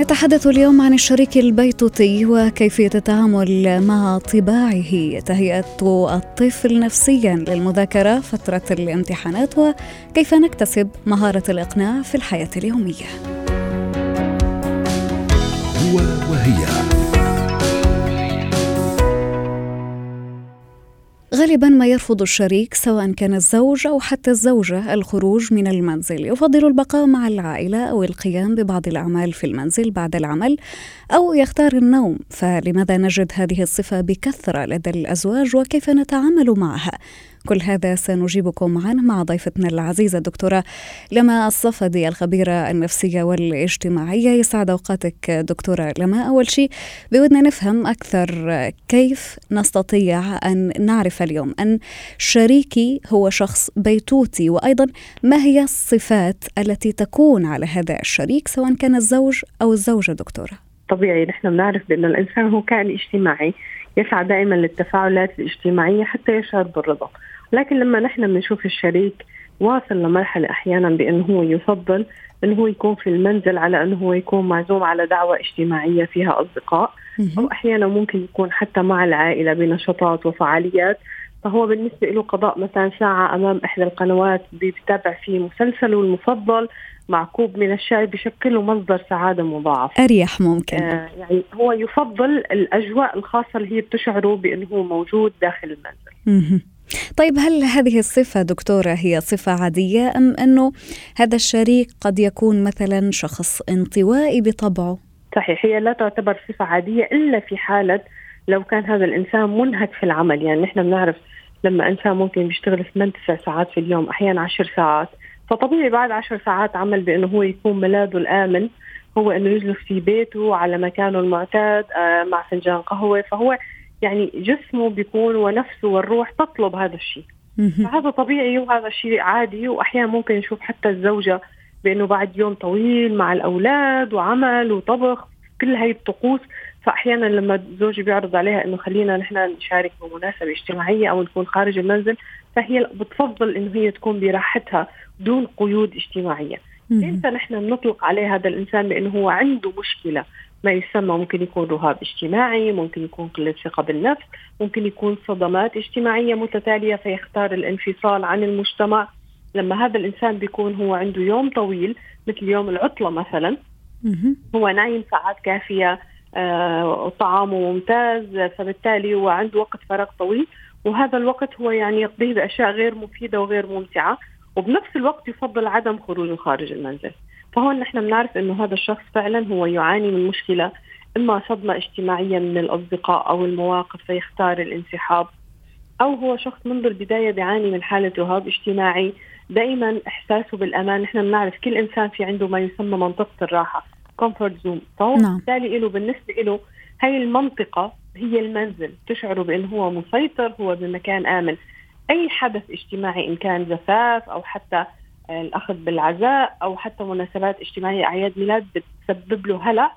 نتحدث اليوم عن الشريك البيتوتي وكيفية التعامل مع طباعه. تهيئة الطفل نفسيا للمذاكرة فترة الامتحانات وكيف نكتسب مهارة الإقناع في الحياة اليومية. هو وهي. غالبا ما يرفض الشريك سواء كان الزوج أو حتى الزوجة الخروج من المنزل. يفضل البقاء مع العائلة أو القيام ببعض الأعمال في المنزل بعد العمل أو يختار النوم. فلماذا نجد هذه الصفة بكثرة لدى الأزواج وكيف نتعامل معها؟ كل هذا سنجيبكم عنه مع ضيفتنا العزيزة الدكتورة لما الصفدي الخبيرة النفسية والاجتماعية. يسعد أوقاتك دكتورة لما. أول شيء بودنا نفهم أكثر كيف نستطيع أن نعرف اليوم أن شريكي هو شخص بيتوتي وأيضا ما هي الصفات التي تكون على هذا الشريك سواء كان الزوج أو الزوجة دكتورة؟ طبيعي نحن بنعرف بأن الإنسان هو كائن اجتماعي يسعى دائما للتفاعلات الاجتماعية حتى يشعر بالرضا. لكن لما نحن بنشوف الشريك واصل لمرحلة أحيانا بأنه هو يفضل أنه هو يكون في المنزل على أنه هو يكون معزوم على دعوة اجتماعية فيها أصدقاء. أو أحيانا ممكن يكون حتى مع العائلة بنشاطات وفعاليات. فهو بالنسبة له قضاء مثلا ساعة أمام إحدى القنوات بيتابع فيه مسلسله المفضل مع كوب من الشاي بشكله مصدر سعادة مضاعف أريح ممكن. آه يعني هو يفضل الأجواء الخاصة اللي هي بتشعره بأنه هو موجود داخل المنزل. طيب هل هذه الصفة دكتورة هي صفة عادية أم أنه هذا الشريك قد يكون مثلا شخص انطوائي بطبعه؟ صحيح هي لا تعتبر صفة عادية إلا في حالة لو كان هذا الإنسان منهك في العمل. يعني نحن بنعرف لما إنسان ممكن بيشتغل 8 تسع ساعات في اليوم أحيانا 10 ساعات. فطبيعي بعد 10 ساعات عمل بأنه هو يكون ملاذه الآمن. هو إنه يجلس في بيته على مكانه المعتاد آه، مع فنجان قهوة. فهو يعني جسمه بيكون ونفسه والروح تطلب هذا الشيء. فهذا طبيعي وهذا شيء عادي وأحيانا ممكن نشوف حتى الزوجة بأنه بعد يوم طويل مع الأولاد وعمل وطبخ كل هاي الطقوس. فأحيانا لما زوجي بيعرض عليها إنه خلينا نحن نشارك بمناسبة اجتماعية أو نكون خارج المنزل فهي بتفضل إنه هي تكون براحتها دون قيود اجتماعية. إمتى نحن بنطلق عليه هذا الإنسان بأنه هو عنده مشكلة؟ ما يسمى ممكن يكون رهاب اجتماعي ممكن يكون قلة ثقة بالنفس ممكن يكون صدمات اجتماعية متتالية فيختار الانفصال عن المجتمع. لما هذا الإنسان بيكون هو عنده يوم طويل مثل يوم العطلة مثلا هو نايم ساعات كافية آه، طعامه ممتاز فبالتالي هو عنده وقت فراغ طويل وهذا الوقت هو يعني يقضيه بأشياء غير مفيدة وغير ممتعة وبنفس الوقت يفضل عدم خروجه خارج المنزل. فهون نحن بنعرف إنه هذا الشخص فعلا هو يعاني من مشكلة إما صدمة اجتماعية من الأصدقاء أو المواقف فيختار الانسحاب أو هو شخص منذ البداية بيعاني من حالة رهاب اجتماعي. دائما إحساسه بالأمان. نحن بنعرف كل إنسان في عنده ما يسمى منطقة الراحة comfort zone فهو نعم. بالتالي له بالنسبة له هي المنطقة هي المنزل. تشعره بإنه هو مسيطر هو بمكان آمن. أي حدث اجتماعي إن كان زفاف أو حتى الأخذ بالعزاء أو حتى مناسبات اجتماعية أعياد ميلاد بتسبب له هلع.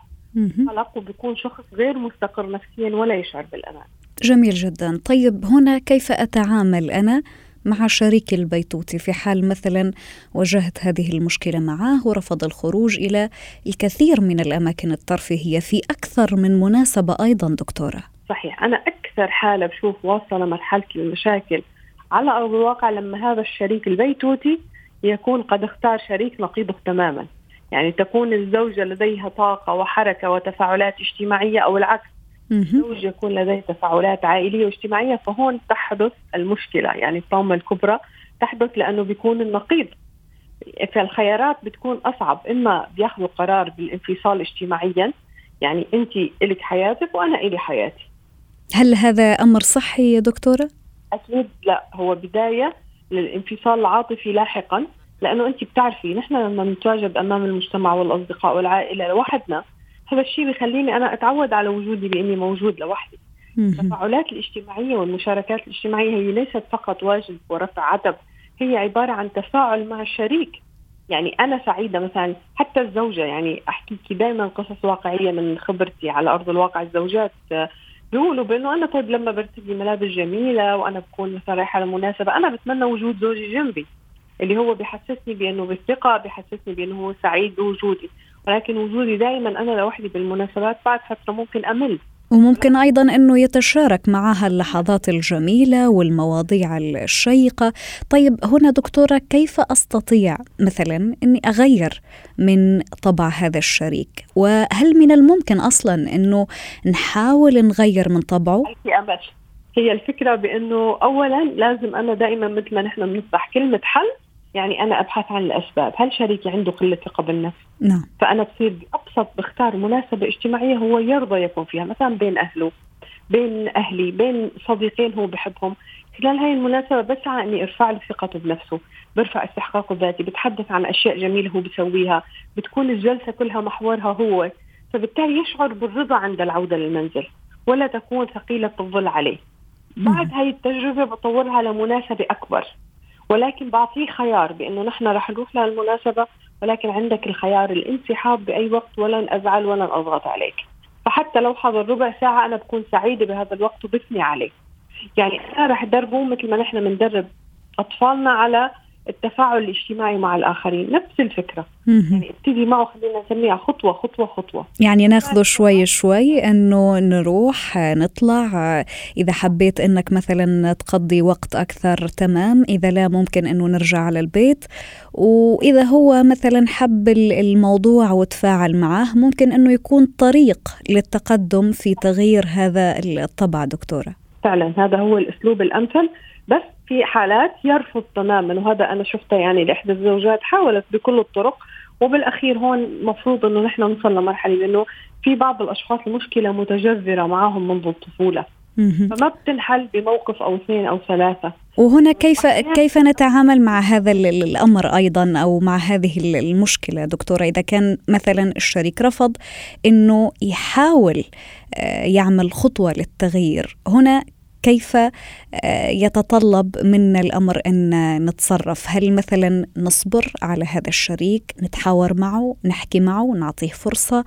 قلق وبيكون شخص غير مستقر نفسيا ولا يشعر بالأمان. جميل جدا، طيب هنا كيف أتعامل أنا مع شريكي البيتوتي في حال مثلا واجهت هذه المشكلة معه ورفض الخروج إلى الكثير من الأماكن الترفيهية في أكثر من مناسبة أيضا دكتورة. صحيح، أنا أكثر حالة بشوف واصلة مرحله المشاكل. على أرض الواقع لما هذا الشريك البيتوتي يكون قد اختار شريك نقيضه تماما. يعني تكون الزوجة لديها طاقة وحركة وتفاعلات اجتماعية أو العكس الزوج يكون لديه تفاعلات عائلية واجتماعية فهون تحدث المشكلة. يعني الطامة الكبرى تحدث لأنه بيكون النقيض فالخيارات بتكون أصعب. إما بياخذوا قرار بالانفصال اجتماعيا يعني أنت إلك حياتك وأنا إلي حياتي. هل هذا أمر صحي يا دكتورة؟ أكيد لا. هو بداية للانفصال العاطفي لاحقا لأنه أنت بتعرفي نحن لما نتواجد أمام المجتمع والأصدقاء والعائلة لوحدنا هذا الشيء بيخليني أنا أتعود على وجودي بأني موجود لوحدي. التفاعلات الاجتماعية والمشاركات الاجتماعية هي ليست فقط واجب ورفع عتب هي عبارة عن تفاعل مع الشريك يعني أنا سعيدة مثلا حتى الزوجة يعني أحكي دائما قصص واقعية من خبرتي على أرض الواقع الزوجات بيقولوا بأنه أنا طيب لما برتدي ملابس جميلة وأنا بكون مثلا رايحة لمناسبة أنا بتمنى وجود زوجي جنبي اللي هو بحسسني بأنه بالثقة بحسسني بأنه هو سعيد بوجودي ولكن وجودي دائما أنا لوحدي بالمناسبات بعد فترة ممكن أمل. وممكن أيضا إنه يتشارك معها اللحظات الجميلة والمواضيع الشيقة. طيب هنا دكتورة كيف أستطيع مثلا إني أغير من طبع هذا الشريك؟ وهل من الممكن أصلا إنه نحاول نغير من طبعه؟ هي الفكرة بإنه اولا لازم أنا دائما مثل ما نحن بنصبح كلمة حل يعني أنا أبحث عن الأسباب. هل شريكي عنده قلة ثقة بالنفس؟ نعم. فأنا بصير بأبسط بختار مناسبة اجتماعية هو يرضى يكون فيها مثلا بين أهله بين أهلي بين صديقين هو بحبهم. خلال هاي المناسبة بسعى إني أرفع له ثقته بنفسه، برفع استحقاقه الذاتي، بتحدث عن أشياء جميلة هو بيسويها، بتكون الجلسة كلها محورها هو، فبالتالي يشعر بالرضا عند العودة للمنزل، ولا تكون ثقيلة الظل عليه. بعد هاي التجربة بطورها لمناسبة أكبر، ولكن بعطيه خيار بأنه نحن رح نروح للمناسبة ولكن عندك الخيار الانسحاب بأي وقت ولن أزعل ولن أضغط عليك. فحتى لو حضر ربع ساعة أنا بكون سعيدة بهذا الوقت وبثني عليه. يعني أنا رح دربه مثل ما نحن بندرب أطفالنا على التفاعل الاجتماعي مع الآخرين نفس الفكرة. يعني ابتدي معه خلينا نسميها خطوة خطوة خطوة. يعني ناخذه شوي شوي إنه نروح نطلع. إذا حبيت إنك مثلا تقضي وقت أكثر تمام. إذا لا ممكن إنه نرجع على البيت. وإذا هو مثلا حب الموضوع وتفاعل معه ممكن إنه يكون طريق للتقدم في تغيير هذا الطبع دكتورة. فعلا هذا هو الأسلوب الأمثل. في حالات يرفض تماما وهذا أنا شفته يعني لإحدى الزوجات حاولت بكل الطرق وبالأخير هون المفروض إنه نحن نوصل لمرحلة لأنه في بعض الأشخاص المشكلة متجذرة معهم منذ الطفولة. فما بتنحل بموقف أو اثنين أو ثلاثة. وهنا كيف كيف نتعامل مع هذا الأمر أيضا أو مع هذه المشكلة؟ دكتورة إذا كان مثلا الشريك رفض إنه يحاول آه، يعمل خطوة للتغيير هنا كيف آه، يتطلب منا الأمر أن نتصرف؟ هل مثلا نصبر على هذا الشريك نتحاور معه نحكي معه نعطيه فرصة؟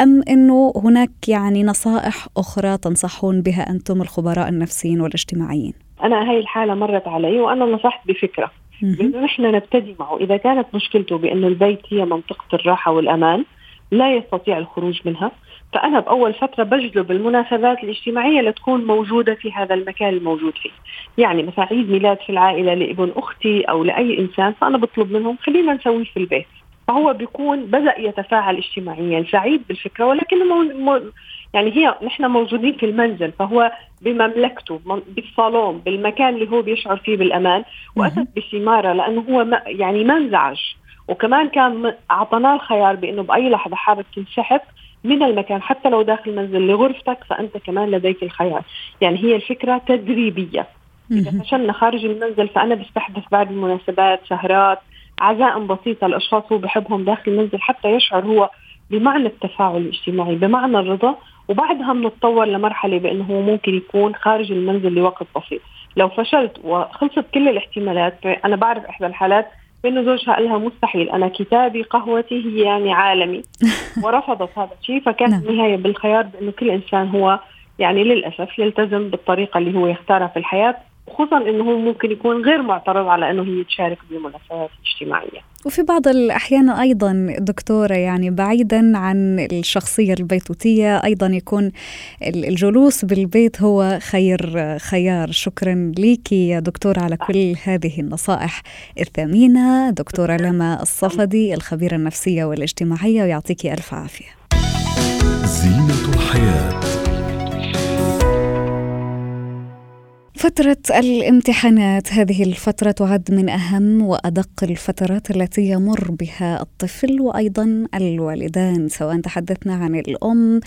أم إنه هناك يعني نصائح أخرى تنصحون بها أنتم الخبراء النفسيين والاجتماعيين؟ أنا هاي الحالة مرت علي وأنا نصحت بفكرة. إنه نحن نبتدي معه. إذا كانت مشكلته بأنه البيت هي منطقة الراحة والأمان لا يستطيع الخروج منها. فأنا بأول فترة بجلب المناسبات الاجتماعية لتكون موجودة في هذا المكان الموجود فيه. يعني مثلا عيد ميلاد في العائلة لابن أختي أو لأي إنسان فأنا بطلب منهم خلينا نسويه في البيت. فهو بيكون بدأ يتفاعل اجتماعيا سعيد بالفكرة ولكنه مو مو يعني هي نحن موجودين في المنزل فهو بمملكته بالصالون بالمكان اللي هو بيشعر فيه بالأمان. وأتت بثمارة لأنه هو ما يعني ما انزعج وكمان كان اعطيناه الخيار بأنه بأي لحظة حابب تنسحب من المكان حتى لو داخل المنزل لغرفتك فأنت كمان لديك الخيار. يعني هي الفكرة تدريبية. إذا فشلنا خارج المنزل فأنا بستحدث بعد المناسبات سهرات عزائم بسيطة. لاشخاص هو بحبهم داخل المنزل حتى يشعر هو بمعنى التفاعل الاجتماعي بمعنى الرضا. وبعدها بنتطور لمرحلة بأنه هو ممكن يكون خارج المنزل لوقت بسيط. لو فشلت وخلصت كل الاحتمالات أنا بعرف إحدى الحالات بانه زوجها قال لها مستحيل أنا كتابي قهوتي هي يعني عالمي ورفضت هذا الشيء فكانت نعم. النهاية بالخيار بأنه كل إنسان هو يعني للأسف يلتزم بالطريقة اللي هو يختارها في الحياة خصوصا إنه هو ممكن يكون غير معترض على إنه هي تشارك بالمناسبات الاجتماعيه. وفي بعض الأحيان أيضا دكتورة يعني بعيدا عن الشخصية البيتوتية أيضا يكون الجلوس بالبيت هو خير خيار، شكرا لك يا دكتورة على كل هذه النصائح الثمينة، دكتورة لما الصفدي الخبيرة النفسية والاجتماعية ويعطيك ألف عافية. زينة الحياة فترة الامتحانات. هذه الفترة تعد من أهم وأدق الفترات التي يمر بها الطفل وأيضا الوالدان سواء تحدثنا عن الأم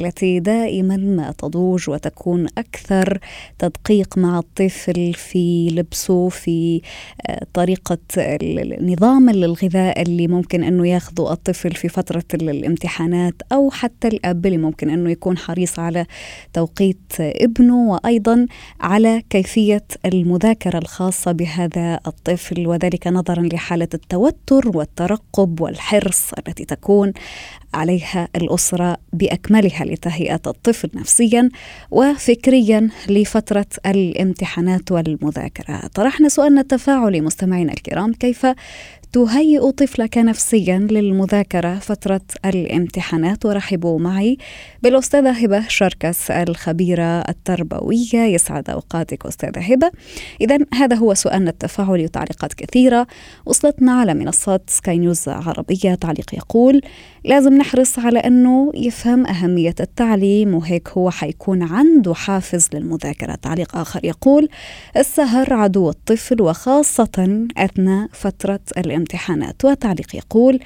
التي دائما ما تضوج وتكون أكثر تدقيق مع الطفل في لبسه في آه، طريقة النظام الغذاء اللي ممكن أنه ياخذه الطفل في فترة الامتحانات أو حتى الأب اللي ممكن أنه يكون حريص على توقيت ابنه وأيضا على كيفية المذاكرة الخاصة بهذا الطفل وذلك نظرا لحالة التوتر والترقب والحرص التي تكون عليها الأسرة بأكملها لتهيئة الطفل نفسيا وفكريا لفترة الامتحانات والمذاكرة. طرحنا سؤالنا التفاعلي مستمعينا الكرام كيف تهيئ طفلك نفسيا للمذاكرة فترة الامتحانات. ورحبوا معي بالأستاذة هبة شركس الخبيرة التربوية. يسعد أوقاتك أستاذة هبة. إذا هذا هو سؤالنا التفاعلي وتعليقات كثيرة. وصلتنا على منصات سكاي نيوز عربية. تعليق يقول لازم نحرص على أنه يفهم أهمية التعليم وهيك هو حيكون عنده حافز للمذاكرة. تعليق آخر يقول السهر عدو الطفل وخاصة أثناء فترة الامتحانات وتعليق يقول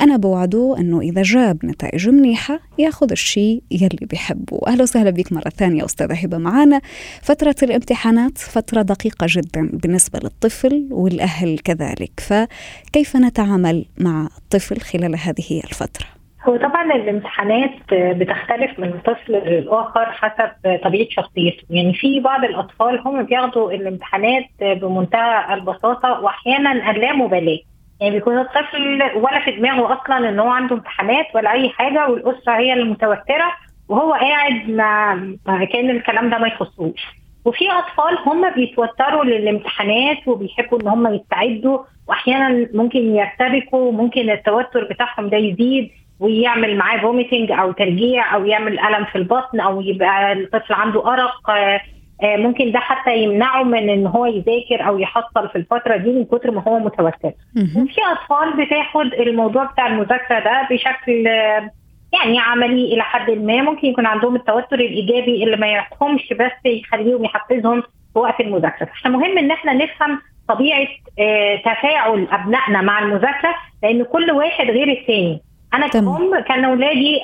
أنا بوعده أنه إذا جاب نتائج منيحة يأخذ الشيء يلي بيحبه. أهلا وسهلا بك مرة ثانية أستاذة هبة معنا فترة الامتحانات فترة دقيقة جدا بالنسبة للطفل والأهل كذلك. فكيف نتعامل مع الطفل خلال هذه الفترة؟ هو طبعا الامتحانات بتختلف من طفل للآخر حسب طبيعة شخصيته، يعني في بعض الأطفال هم بياخدوا الامتحانات بمنتهى البساطة واحيانا اللامبالاه، يعني بيكون الطفل ولا في دماغه أصلا إن هو عنده امتحانات ولا أي حاجة والأسرة هي المتوترة وهو قاعد ما كان الكلام ده ما يخصوش. وفي أطفال هم بيتوتروا للامتحانات وبيحبوا إن هم يستعدوا واحيانا ممكن يرتبكوا ممكن التوتر بتاعهم ده يزيد ويعمل معاه فوميتنج أو ترجيع أو يعمل ألم في البطن أو يبقى الطفل عنده أرق ممكن ده حتى يمنعه من إن هو يذاكر أو يحصل في الفترة دي من كتر ما هو متوتر. وفي أطفال بتاخد الموضوع بتاع المذاكرة ده بشكل آه، يعني عملي إلى حد ما ممكن يكون عندهم التوتر الإيجابي اللي ما يرهقهمش بس يخليهم يحفزهم في وقت المذاكرة، فاحنا مهم إن إحنا نفهم طبيعة تفاعل أبنائنا مع المذاكرة لأن كل واحد غير الثاني. أنا كأم كان اولادي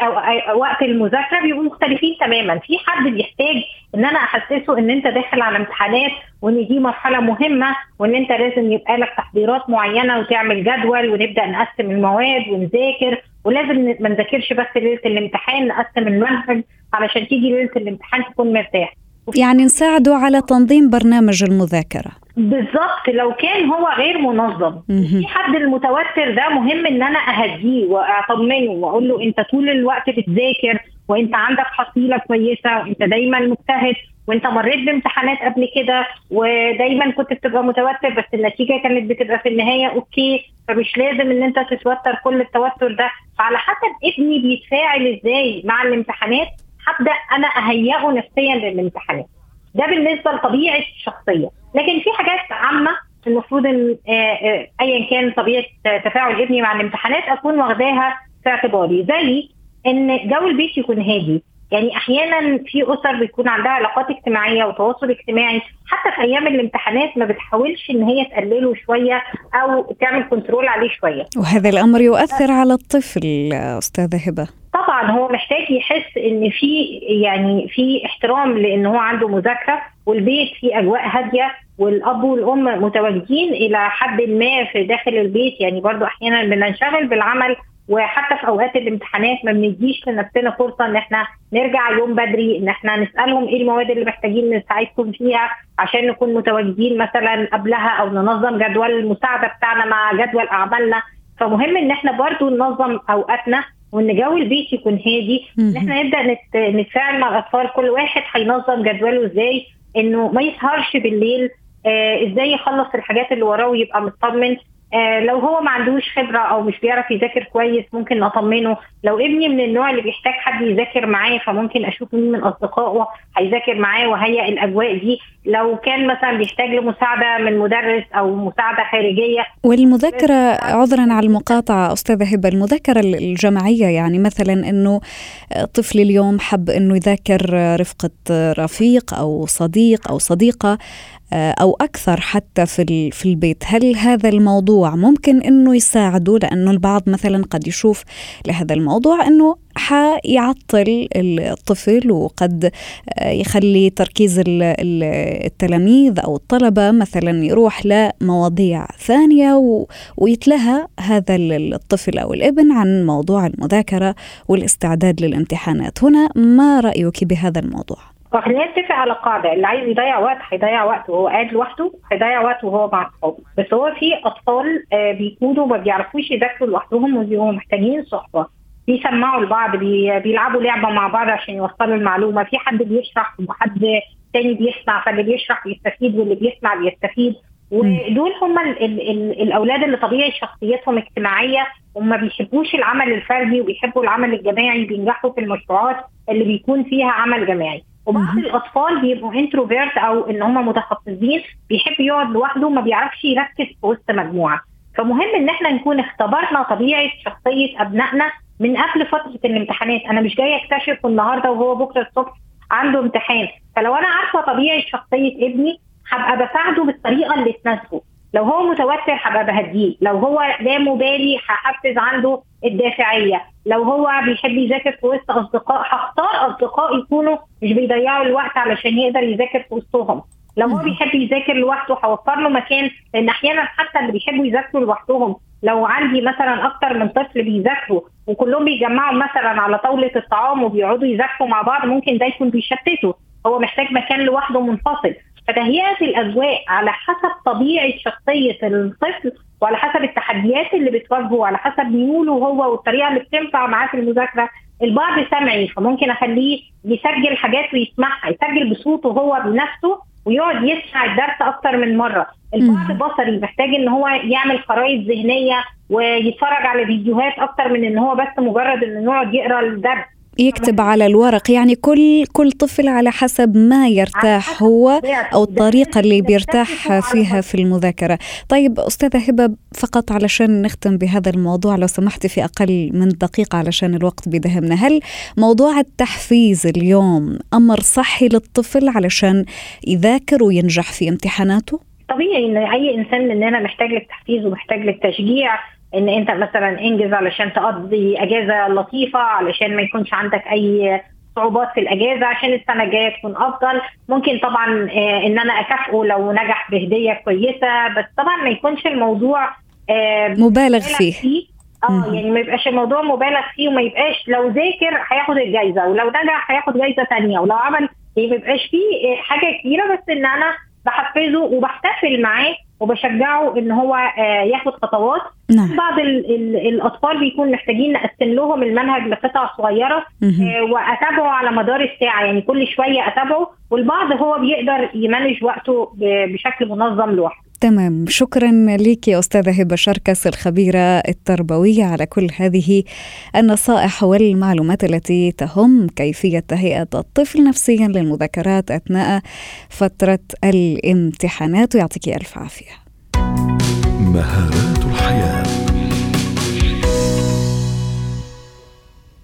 وقت المذاكرة بيبقوا مختلفين تماما. في حد بيحتاج إن أنا أحسسه إن أنت داخل على امتحانات وإن دي مرحلة مهمة وإن أنت لازم يبقى لك تحضيرات معينة وتعمل جدول ونبدأ نقسم المواد ونذاكر ولازم ما نذاكرش بس ليلة الامتحان نقسم المنهج علشان تيجي ليلة الامتحان تكون مرتاح. يعني نساعده على تنظيم برنامج المذاكرة. بالظبط لو كان هو غير منظم. في حد المتوتر ده مهم إن أنا أهديه وأطمنه وأقول له أنت طول الوقت بتذاكر وأنت عندك حصيلة كويسة وأنت دايما مجتهد وأنت مريت بامتحانات قبل كده ودايما كنت بتبقى متوتر بس النتيجة كانت بتبقى في النهاية أوكي فمش لازم إن أنت تتوتر كل التوتر ده. فعلى حسب ابني بيتفاعل إزاي مع الامتحانات هبدأ أنا أهيئه نفسيا للامتحانات. ده بالنسبة لطبيعة الشخصية. لكن في حاجات عامة المفروض إن آه، آه، ايا كان طبيعة تفاعل ابني مع الامتحانات أكون واخداها في اعتباري. زي إن جو البيت يكون هادي. يعني أحيانا في أسر بيكون عندها علاقات اجتماعية وتواصل اجتماعي حتى في أيام الامتحانات ما بتحاولش إن هي تقلله شوية أو تعمل كنترول عليه شوية. وهذا الأمر يؤثر على الطفل أستاذة هبة. طبعا هو محتاج يحس إن في يعني في احترام لإن هو عنده مذاكرة والبيت فيه أجواء هادية والأب والأم متواجدين إلى حد ما في داخل البيت. يعني برضو أحيانا بننشغل بالعمل وحتى في أوقات الامتحانات ما بنديش لنفسنا فرصة إن إحنا نرجع يوم بدري إن إحنا نسألهم إيه المواد اللي محتاجين نساعدكم فيها عشان نكون متواجدين مثلا قبلها أو ننظم جدول المساعدة بتاعنا مع جدول أعمالنا. فمهم إن إحنا برضو ننظم أوقاتنا وإن جو البيت يكون هادي إن إحنا نبدأ نتفاعل مع الأطفال كل واحد هينظم جدوله إزاي؟ إنه ما يسهرش بالليل آه إزاي يخلص الحاجات اللي وراه ويبقى مطمن؟ لو هو ما عندوش خبرة أو مش بيعرف يذاكر كويس ممكن اطمنه لو ابني من النوع اللي بيحتاج حد يذاكر معاه فممكن أشوف مين من أصدقائه هيذاكر معاه وهيئ الأجواء دي. لو كان مثلا بيحتاج لمساعده من مدرس أو مساعدة خارجية. والمذاكرة عذرا على المقاطعة أستاذة هبة المذاكرة الجماعية يعني مثلا إنه طفل اليوم حب إنه يذاكر رفقة رفيق أو صديق أو صديقة آه، أو أكثر حتى في في البيت. هل هذا الموضوع ممكن إنه يساعده؟ لأنه البعض مثلا قد يشوف لهذا الموضوع إنه حيعطل الطفل وقد آه، يخلي تركيز التلاميذ أو الطلبة مثلا يروح لمواضيع ثانية ويتلهى هذا الطفل أو الابن عن موضوع المذاكرة والاستعداد للامتحانات. هنا ما رأيك بهذا الموضوع؟ فخلينا نتفق على قاعدة. اللي عايز يضيع وقت هيضيع وقت وهو قاعد لوحده هيضيع وقت وهو مع أصحابه. بس هو في أطفال آه، بيكونوا ما بيعرفوش يذاكروا لوحدهم وبيبقوا محتاجين صحبة. بيسمعوا لبعض بي بيلعبوا لعبة مع بعض عشان يوصلوا المعلومة. في حد بيشرح وحد تاني بيسمع فاللي بيشرح بيستفيد واللي بيسمع بيستفيد. ودول هم ال ال ال الأولاد اللي طبيعي شخصيتهم اجتماعية. وما بيحبوش العمل الفردي وبيحبوا العمل الجماعي بينجحوا في المشروعات اللي بيكون فيها عمل جماعي. وبعض الأطفال بيبقوا introvert أو إن هم متخصصين بيحب يقعد لوحده ما بيعرفش يركز في وسط مجموعة. فمهم إن إحنا نكون اختبرنا طبيعة شخصية أبنائنا من قبل فترة الامتحانات. أنا مش جاية أكتشف النهارده وهو بكرة الصبح عنده امتحان. فلو أنا عارفة طبيعة شخصية ابني هبقى بساعده بالطريقة اللي تناسبه. لو هو متوتر هبقى بهديه. لو هو لا مبالي هحفز عنده الدافعية. لو هو بيحب يذاكر في وسط أصدقاء هختار أصدقاء يكونوا مش بيضيعوا الوقت علشان يقدر يذاكر في وسطهم. لو هو بيحب يذاكر لوحده هوفر له مكان لأن أحيانا حتى اللي بيحبوا يذاكروا لوحدهم لو عندي مثلا أكتر من طفل بيذاكروا وكلهم بيجمعوا مثلا على طاولة الطعام وبيقعدوا يذاكروا مع بعض ممكن ده يكون بيشتته. هو محتاج مكان لوحده منفصل. فتهيئة الاجواء على حسب طبيعة شخصية الطفل وعلى حسب التحديات اللي بتواجهه وعلى حسب ميوله هو والطريقة اللي بتنفع معاه في المذاكرة البعض سمعي فممكن أخليه يسجل حاجات ويسمعها يسجل بصوته هو بنفسه ويقعد يسمع الدرس أكتر من مرة. البعض بصري محتاج إن هو يعمل خرائط ذهنية ويتفرج على فيديوهات أكتر من إن هو بس مجرد انه يقعد يقرأ الدرس. يكتب على الورق. يعني كل كل طفل على حسب ما يرتاح هو أو الطريقة اللي بيرتاح فيها في المذاكرة. طيب أستاذة هبة فقط علشان نختم بهذا الموضوع لو سمحتي في أقل من دقيقة علشان الوقت بيدهمنا. هل موضوع التحفيز اليوم أمر صحي للطفل علشان يذاكر وينجح في امتحاناته؟ طبيعي إن أي إنسان مننا محتاج للتحفيز ومحتاج للتشجيع. إن أنت مثلا إنجز علشان تقضي أجازة لطيفة علشان ما يكونش عندك أي صعوبات في الأجازة عشان السنة الجاية تكون أفضل. ممكن طبعا آه، إن أنا أكافئه لو نجح بهدية كويسة بس طبعا ما يكونش الموضوع آه، مبالغ فيه, فيه. آه يعني ما يبقاش الموضوع مبالغ فيه وما يبقاش لو ذاكر هياخد الجايزة ولو نجح هياخد جايزة ثانية ولو عمل يعني ما يبقاش فيه آه، حاجة كبيرة. بس إن أنا بحفزه وبحتفل معاه وبشجعه إن هو آه، ياخد خطوات. نعم. بعض ال ال الأطفال بيكون محتاجين نقسم لهم المنهج لقطع صغيرة آه، وأتابعه على مدار الساعة يعني كل شوية أتابعه والبعض هو بيقدر يمانج وقته بشكل منظم لوحده. تمام. شكرا لك يا أستاذة هبة شركس الخبيرة التربوية على كل هذه النصائح والمعلومات التي تهم كيفية تهيئة الطفل نفسيا للمذاكرات أثناء فترة الامتحانات. ويعطيك ألف عافية. مهارات الحياة.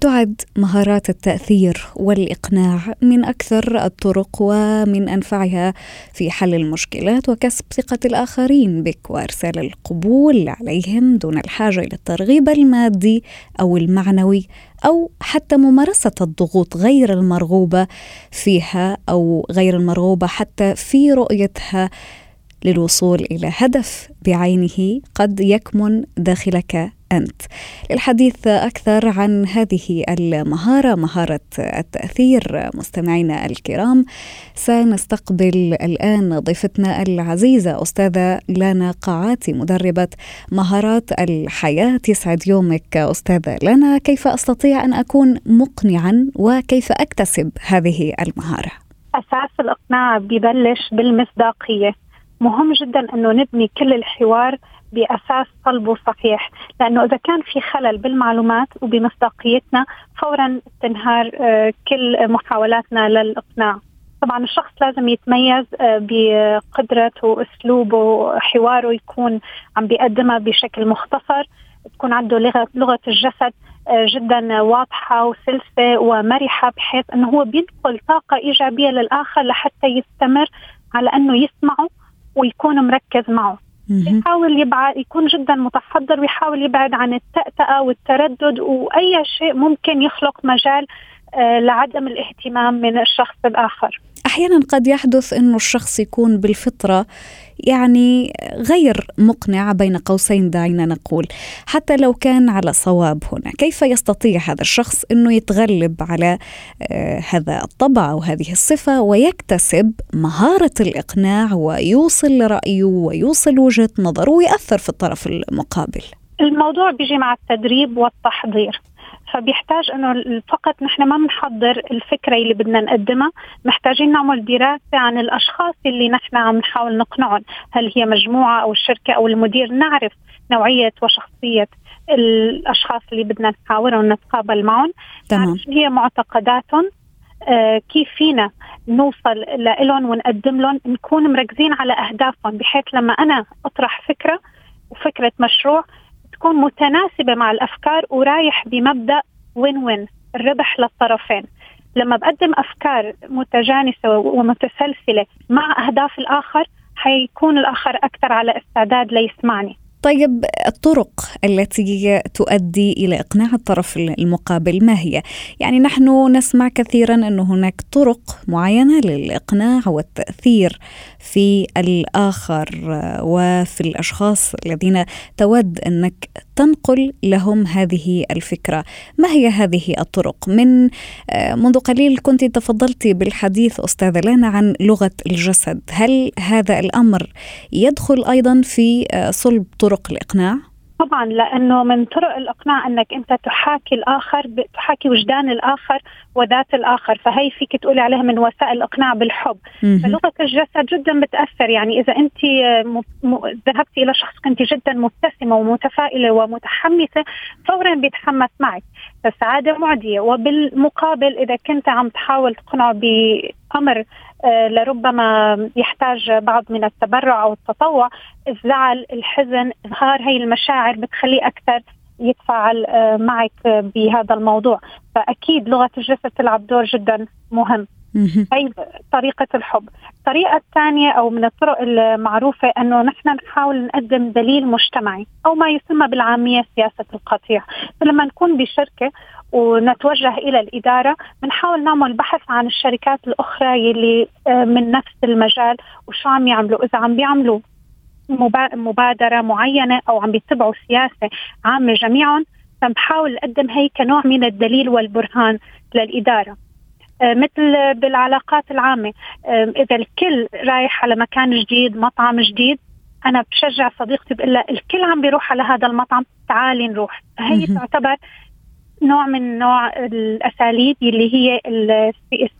تعد مهارات التأثير والإقناع من أكثر الطرق ومن أنفعها في حل المشكلات وكسب ثقة الآخرين بك وإرسال القبول عليهم دون الحاجة إلى الترغيب المادي أو المعنوي أو حتى ممارسة الضغوط غير المرغوبة فيها أو غير المرغوبة حتى في رؤيتها للوصول إلى هدف بعينه قد يكمن داخلك أنت. للحديث أكثر عن هذه المهارة مهارة التأثير. مستمعينا الكرام سنستقبل الآن ضيفتنا العزيزة أستاذة لانا قاعاتي مدربة مهارات الحياة. يسعد يومك أستاذة لانا. كيف أستطيع أن أكون مقنعا وكيف أكتسب هذه المهارة؟ أساس الإقناع ببلش بالمصداقية. مهم جدا أنه نبني كل الحوار بأساس صلب صحيح لأنه إذا كان في خلل بالمعلومات وبمصداقيتنا فورا تنهار آه، كل محاولاتنا للإقناع. طبعا الشخص لازم يتميز آه، بقدرته وأسلوبه وحواره يكون عم بيقدمها بشكل مختصر تكون عنده لغه لغة الجسد آه، جدا واضحة وسلسة ومرحة بحيث إنه هو بينقل طاقة إيجابية للآخر لحتى يستمر على إنه يسمعه ويكون مركز معه. يحاول يبعد يكون جدا متحضر ويحاول يبعد عن التأتأة والتردد وأي شيء ممكن يخلق مجال آه، لعدم الاهتمام من الشخص الآخر. أحيانا قد يحدث إنه الشخص يكون بالفطرة يعني غير مقنع بين قوسين دعينا نقول حتى لو كان على صواب هنا. كيف يستطيع هذا الشخص إنه يتغلب على آه هذا الطبع أو هذه الصفة ويكتسب مهارة الإقناع ويوصل لرأيه ويوصل وجهة نظره ويأثر في الطرف المقابل؟ الموضوع بيجي مع التدريب والتحضير. فبيحتاج إنه فقط نحن ما بنحضر الفكرة اللي بدنا نقدمها محتاجين نعمل دراسة عن الأشخاص اللي نحن عم نحاول نقنعهم. هل هي مجموعة أو الشركة أو المدير؟ نعرف نوعية وشخصية الأشخاص اللي بدنا نحاورهم نتقابل معهم. تمام. هي معتقداتهم. آه كيف فينا نوصل لهم ونقدم لهم نكون مركزين على أهدافهم بحيث لما أنا أطرح فكرة وفكرة مشروع تكون متناسبة مع الأفكار ورايح بمبدأ وين وين الربح للطرفين. لما بقدم أفكار متجانسة ومتسلسلة مع أهداف الآخر حيكون الآخر أكثر على استعداد ليسمعني. طيب الطرق التي تؤدي إلى إقناع الطرف المقابل ما هي؟ يعني نحن نسمع كثيرا أن هناك طرق معينة للإقناع والتأثير في الآخر وفي الأشخاص الذين تود أنك تنقل لهم هذه الفكرة، ما هي هذه الطرق؟ من منذ قليل كنت تفضلت بالحديث أستاذة لنا عن لغة الجسد، هل هذا الأمر يدخل أيضا في صلب طرق طرق الإقناع؟ طبعا لأنه من طرق الإقناع إنك أنت تحاكي الآخر تحاكي وجدان الآخر وذات الآخر فهي فيك تقولي عليها من وسائل الإقناع بالحب. فلغة الجسد جدا بتأثر يعني إذا أنت ذهبتي إلى شخص كنت جدا مبتسمة ومتفائلة ومتحمسة فورا بيتحمس معك. فالسعادة معدية وبالمقابل إذا كنت عم تحاول تقنعه بامر آه، لربما يحتاج بعض من التبرع أو التطوع. الزعل الحزن إظهار هي المشاعر بتخليه أكثر يتفاعل آه، معك بهذا الموضوع. فأكيد لغة الجسد تلعب دور جدا مهم. هي طريقة الحب. الطريقة الثانية أو من الطرق المعروفة أنه نحن نحاول نقدم دليل مجتمعي أو ما يسمى بالعامية سياسة القطيع. فلما نكون بشركة ونتوجه إلى الإدارة. بنحاول نعمل بحث عن الشركات الأخرى يلي آه، من نفس المجال وشو عم يعملوا. إذا عم بيعملوا مبادرة معينة أو عم بيتبعوا سياسة عامة جميعهم فبحاول أقدم هي كنوع من الدليل والبرهان للإدارة. آه، مثل بالعلاقات العامة. آه، إذا الكل رايح على مكان جديد مطعم جديد أنا بشجع صديقتي بقول لها الكل عم بيروح على هذا المطعم تعالي نروح. هي تعتبر نوع من نوع الأساليب اللي هي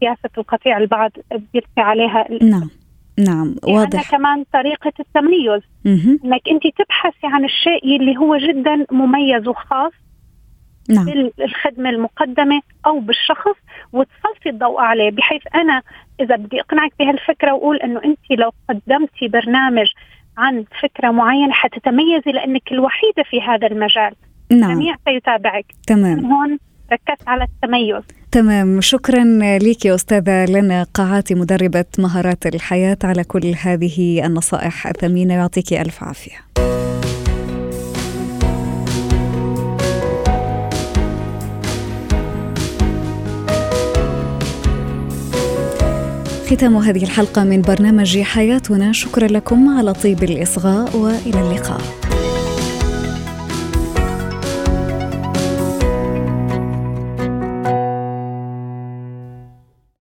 سياسه القطيع البعض بيلقي عليها نعم. نعم. واضح. كمان طريقة التميز إنك أنت تبحثي عن الشيء اللي هو جدا مميز وخاص نعم. بالخدمة المقدمة أو بالشخص وتسلطي الضوء عليه بحيث أنا إذا بدي أقنعك بهالفكرة وأقول أنه أنت لو قدمتي برنامج عن فكرة معينة حتتميزي لأنك الوحيدة في هذا المجال. نعم. الجميع سيتابعك. تمام. هون ركزت على التميز. تمام. شكرا لك يا أستاذة لنا قاعاتي مدربة مهارات الحياة على كل هذه النصائح الثمينة. يعطيك ألف عافية. ختام هذه الحلقة من برنامج حياتنا. شكرا لكم. على طيب الإصغاء وإلى اللقاء.